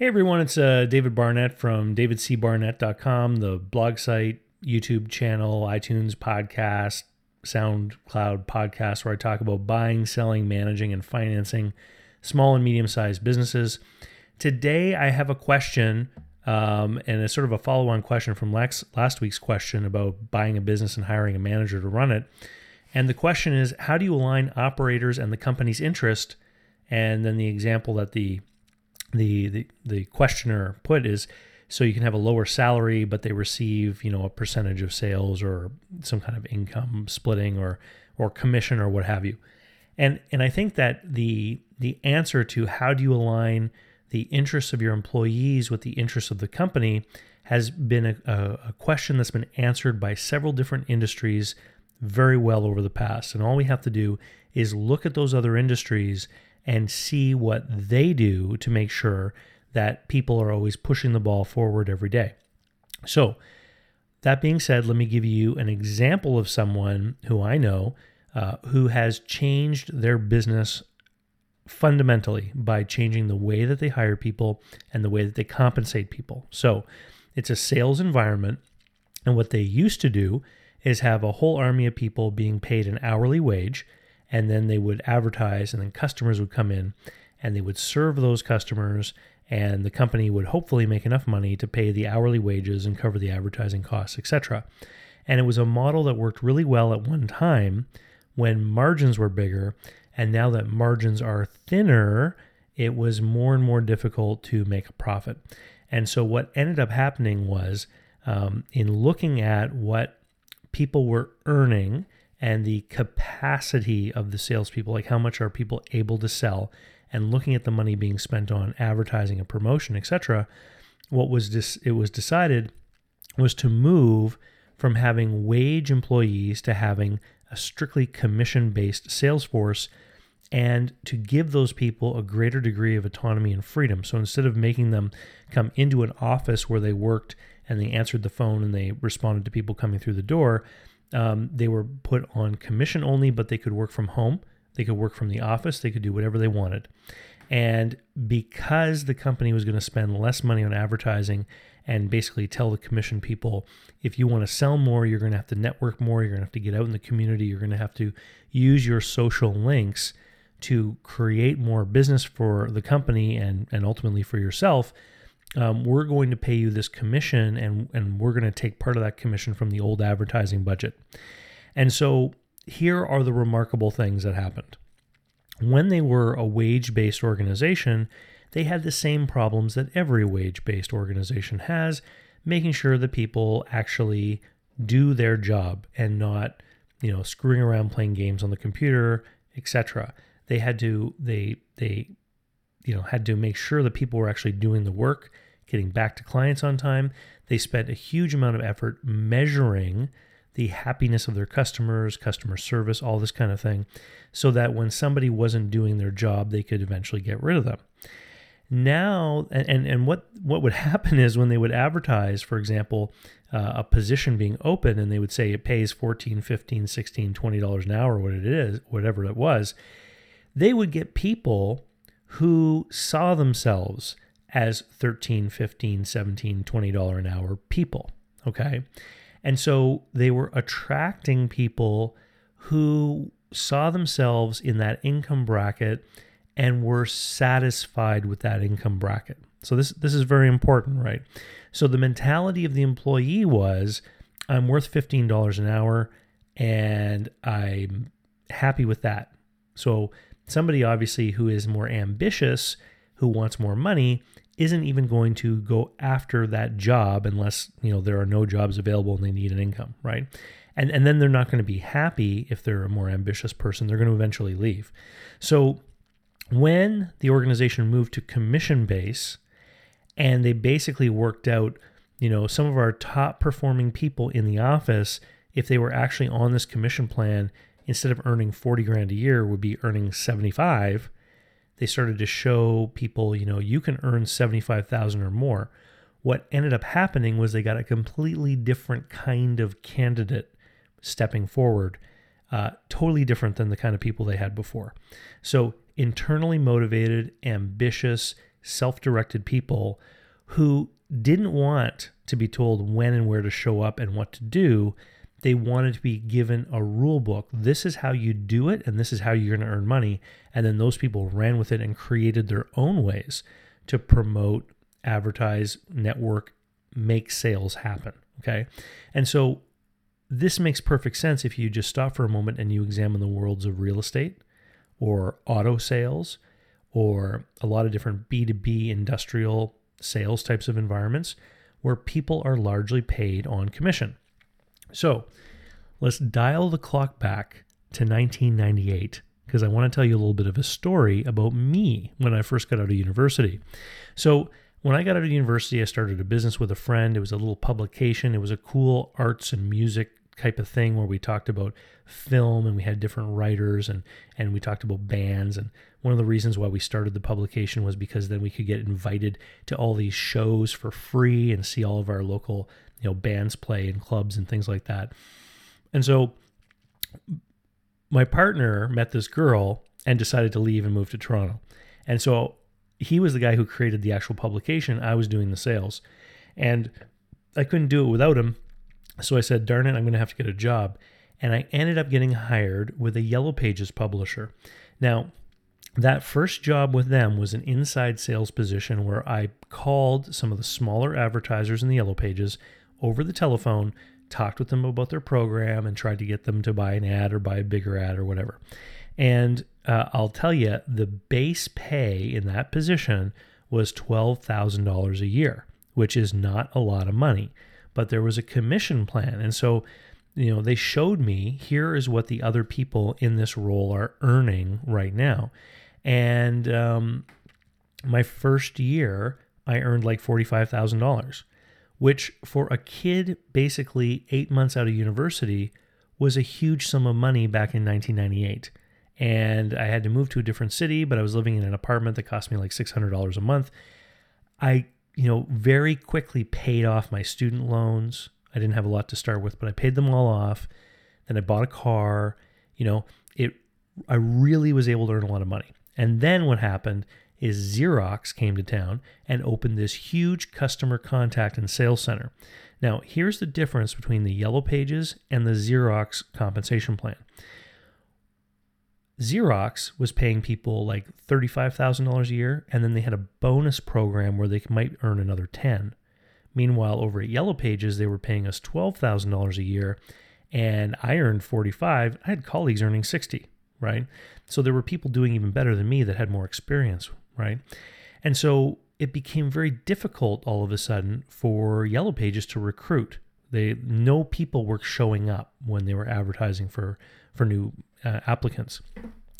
Hey everyone, it's uh, David Barnett from davidcbarnett.com, the blog site, YouTube channel, iTunes podcast, SoundCloud podcast, where I talk about buying, selling, managing, and financing small and medium sized businesses. Today I have a question, um, and it's sort of a follow on question from Lex, last week's question about buying a business and hiring a manager to run it. And the question is, how do you align operators and the company's interest? And then the example that the the, the the questioner put is so you can have a lower salary but they receive you know a percentage of sales or some kind of income splitting or or commission or what have you. And and i think that the the answer to how do you align the interests of your employees with the interests of the company has been a, a question that's been answered by several different industries very well over the past. And all we have to do is look at those other industries and see what they do to make sure that people are always pushing the ball forward every day. So, that being said, let me give you an example of someone who I know uh, who has changed their business fundamentally by changing the way that they hire people and the way that they compensate people. So, it's a sales environment, and what they used to do is have a whole army of people being paid an hourly wage and then they would advertise and then customers would come in and they would serve those customers and the company would hopefully make enough money to pay the hourly wages and cover the advertising costs etc and it was a model that worked really well at one time when margins were bigger and now that margins are thinner it was more and more difficult to make a profit. And so what ended up happening was um, in looking at what people were earning and the capacity of the salespeople, like how much are people able to sell, and looking at the money being spent on advertising and promotion, etc. What was this? It was decided was to move from having wage employees to having a strictly commission-based sales force and to give those people a greater degree of autonomy and freedom. So instead of making them come into an office where they worked and they answered the phone and they responded to people coming through the door, um, they were put on commission only, but they could work from home. They could work from the office. They could do whatever they wanted. And because the company was going to spend less money on advertising and basically tell the commission people, if you want to sell more, you're going to have to network more. You're going to have to get out in the community. You're going to have to use your social links to create more business for the company and, and ultimately for yourself um, we're going to pay you this commission and, and we're going to take part of that commission from the old advertising budget. And so here are the remarkable things that happened. When they were a wage based organization, they had the same problems that every wage based organization has, making sure that people actually do their job and not, you know, screwing around playing games on the computer, etc. They had to they they you know had to make sure that people were actually doing the work getting back to clients on time. They spent a huge amount of effort measuring the happiness of their customers customer service all this kind of thing so that when somebody wasn't doing their job they could eventually get rid of them. Now and and, what what would happen is when they would advertise for example uh, a position being open and they would say it pays 14 15 16 20 dollars an hour what it is whatever it was they would get people who saw themselves as 13 15 17 20 dollar an hour people okay? And so they were attracting people who saw themselves in that income bracket and were satisfied with that income bracket. So this this is very important right? So the mentality of the employee was i'm worth $15 an hour and i'm happy with that. So somebody obviously who is more ambitious, who wants more money, isn't even going to go after that job unless, you know, there are no jobs available and they need an income, right? And and then they're not going to be happy if they're a more ambitious person. They're going to eventually leave. So when the organization moved to commission base and they basically worked out, you know, some of our top performing people in the office if they were actually on this commission plan instead of earning 40 grand a year would be earning 75 they started to show people you know you can earn 75,000 or more what ended up happening was they got a completely different kind of candidate stepping forward uh, totally different than the kind of people they had before so internally motivated ambitious self directed people who didn't want to be told when and where to show up and what to do. They wanted to be given a rule book. This is how you do it, and this is how you're going to earn money. And then those people ran with it and created their own ways to promote, advertise, network, make sales happen. Okay. And so this makes perfect sense if you just stop for a moment and you examine the worlds of real estate or auto sales or a lot of different B2B industrial sales types of environments where people are largely paid on commission. So let's dial the clock back to 1998 because I want to tell you a little bit of a story about me when I first got out of university. So when I got out of university, I started a business with a friend. It was a little publication. It was a cool arts and music type of thing where we talked about film and we had different writers and and we talked about bands and one of the reasons why we started the publication was because then we could get invited to all these shows for free and see all of our local you know bands play in clubs and things like that. And so my partner met this girl and decided to leave and move to Toronto. And so he was the guy who created the actual publication. I was doing the sales. And I couldn't do it without him. So I said, darn it, I'm going to have to get a job. And I ended up getting hired with a Yellow Pages publisher. Now, that first job with them was an inside sales position where I called some of the smaller advertisers in the Yellow Pages over the telephone, talked with them about their program, and tried to get them to buy an ad or buy a bigger ad or whatever. And uh, I'll tell you, the base pay in that position was $12,000 a year, which is not a lot of money. But there was a commission plan. And so, you know, they showed me here is what the other people in this role are earning right now. And um, my first year, I earned like $45,000, which for a kid basically eight months out of university was a huge sum of money back in 1998 and I had to move to a different city, but I was living in an apartment that cost me like $600 a month. I, you know, very quickly paid off my student loans. I didn't have a lot to start with, but I paid them all off. Then I bought a car. You know, it I really was able to earn a lot of money. And then what happened is Xerox came to town and opened this huge customer contact and sales center. Now, here's the difference between the Yellow Pages and the Xerox compensation plan. Xerox was paying people like $35,000 a year, and then they had a bonus program where they might earn another 10. Meanwhile, over at Yellow Pages, they were paying us $12,000 a year, and I earned 45. I had colleagues earning 60, right? So there were people doing even better than me that had more experience, right? And so it became very difficult all of a sudden for Yellow Pages to recruit. They no people were showing up when they were advertising for for new uh, applicants.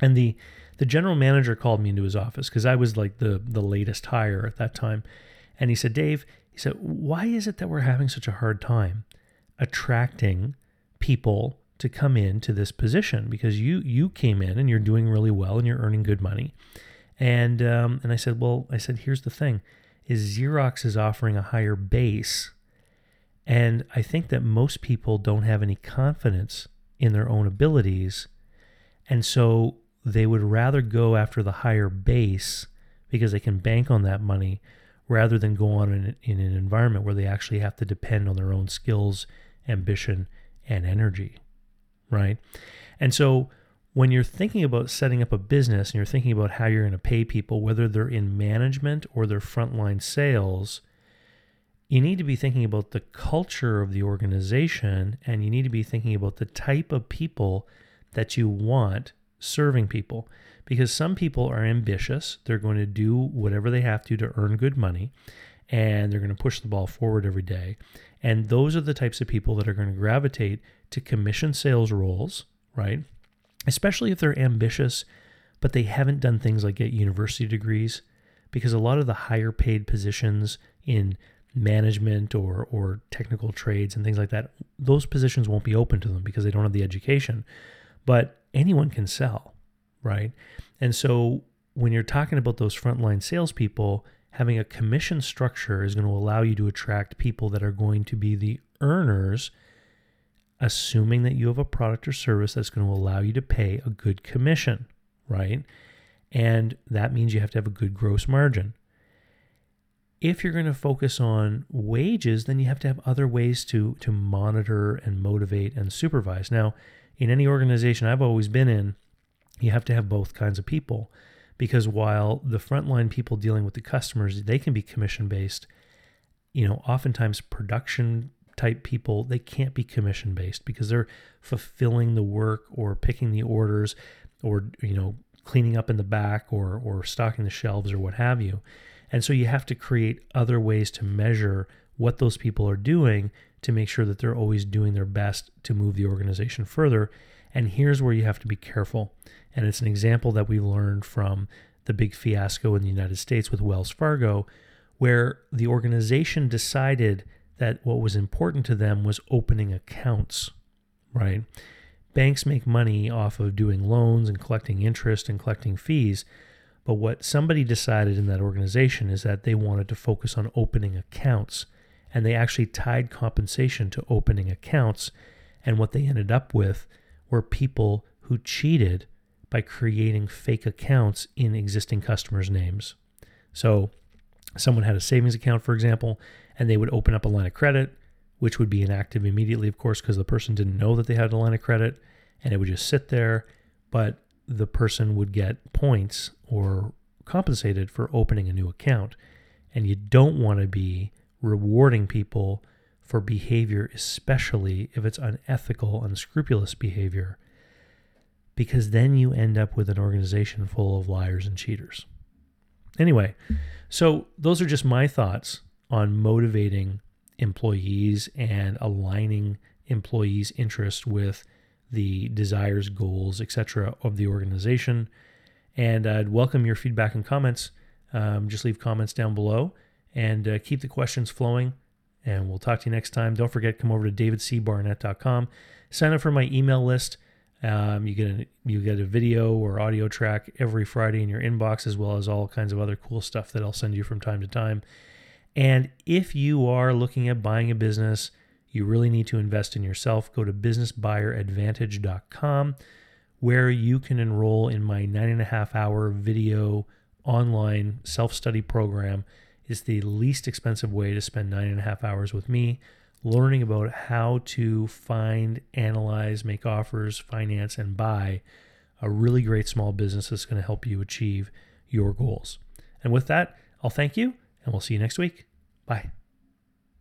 And the the general manager called me into his office because I was like the the latest hire at that time, and he said, "Dave," he said, "Why is it that we're having such a hard time attracting people to come into this position? Because you you came in and you're doing really well and you're earning good money." And um, and I said, "Well, I said, here's the thing: is Xerox is offering a higher base." And I think that most people don't have any confidence in their own abilities. And so they would rather go after the higher base because they can bank on that money rather than go on in, in an environment where they actually have to depend on their own skills, ambition, and energy. Right. And so when you're thinking about setting up a business and you're thinking about how you're going to pay people, whether they're in management or they're frontline sales, you need to be thinking about the culture of the organization and you need to be thinking about the type of people that you want serving people. Because some people are ambitious they're going to do whatever they have to to earn good money and they're going to push the ball forward every day. And those are the types of people that are going to gravitate to commission sales roles right? Especially if they're ambitious but they haven't done things like get university degrees because a lot of the higher paid positions in management or or technical trades and things like that, those positions won't be open to them because they don't have the education. But anyone can sell, right? And so when you're talking about those frontline salespeople, having a commission structure is going to allow you to attract people that are going to be the earners, assuming that you have a product or service that's going to allow you to pay a good commission, right? And that means you have to have a good gross margin. If you're going to focus on wages, then you have to have other ways to to monitor and motivate and supervise. Now, in any organization I've always been in, you have to have both kinds of people because while the frontline people dealing with the customers, they can be commission based, you know, oftentimes production type people, they can't be commission based because they're fulfilling the work or picking the orders or, you know, cleaning up in the back or or stocking the shelves or what have you. And so you have to create other ways to measure what those people are doing to make sure that they're always doing their best to move the organization further. And here's where you have to be careful. And it's an example that we learned from the big fiasco in the United States with Wells Fargo, where the organization decided that what was important to them was opening accounts, right? Banks make money off of doing loans and collecting interest and collecting fees. But what somebody decided in that organization is that they wanted to focus on opening accounts. And they actually tied compensation to opening accounts. And what they ended up with were people who cheated by creating fake accounts in existing customers' names. So, someone had a savings account, for example, and they would open up a line of credit, which would be inactive immediately, of course, because the person didn't know that they had a line of credit, and it would just sit there. But the person would get points or compensated for opening a new account. And you don't want to be rewarding people for behavior, especially if it's unethical, unscrupulous behavior, because then you end up with an organization full of liars and cheaters. Anyway, so those are just my thoughts on motivating employees and aligning employees' interest with the desires, goals, etc. of the organization. And I'd welcome your feedback and comments. Um, just leave comments down below and uh, keep the questions flowing. And we'll talk to you next time. Don't forget, come over to davidcbarnett.com. Sign up for my email list. Um, you get a you get a video or audio track every Friday in your inbox, as well as all kinds of other cool stuff that I'll send you from time to time. And if you are looking at buying a business, you really need to invest in yourself. Go to businessbuyeradvantage.com where you can enroll in my nine and a half hour video online self study program. It's the least expensive way to spend nine and a half hours with me learning about how to find, analyze, make offers, finance, and buy a really great small business that's going to help you achieve your goals. And with that, I'll thank you and we'll see you next week. Bye.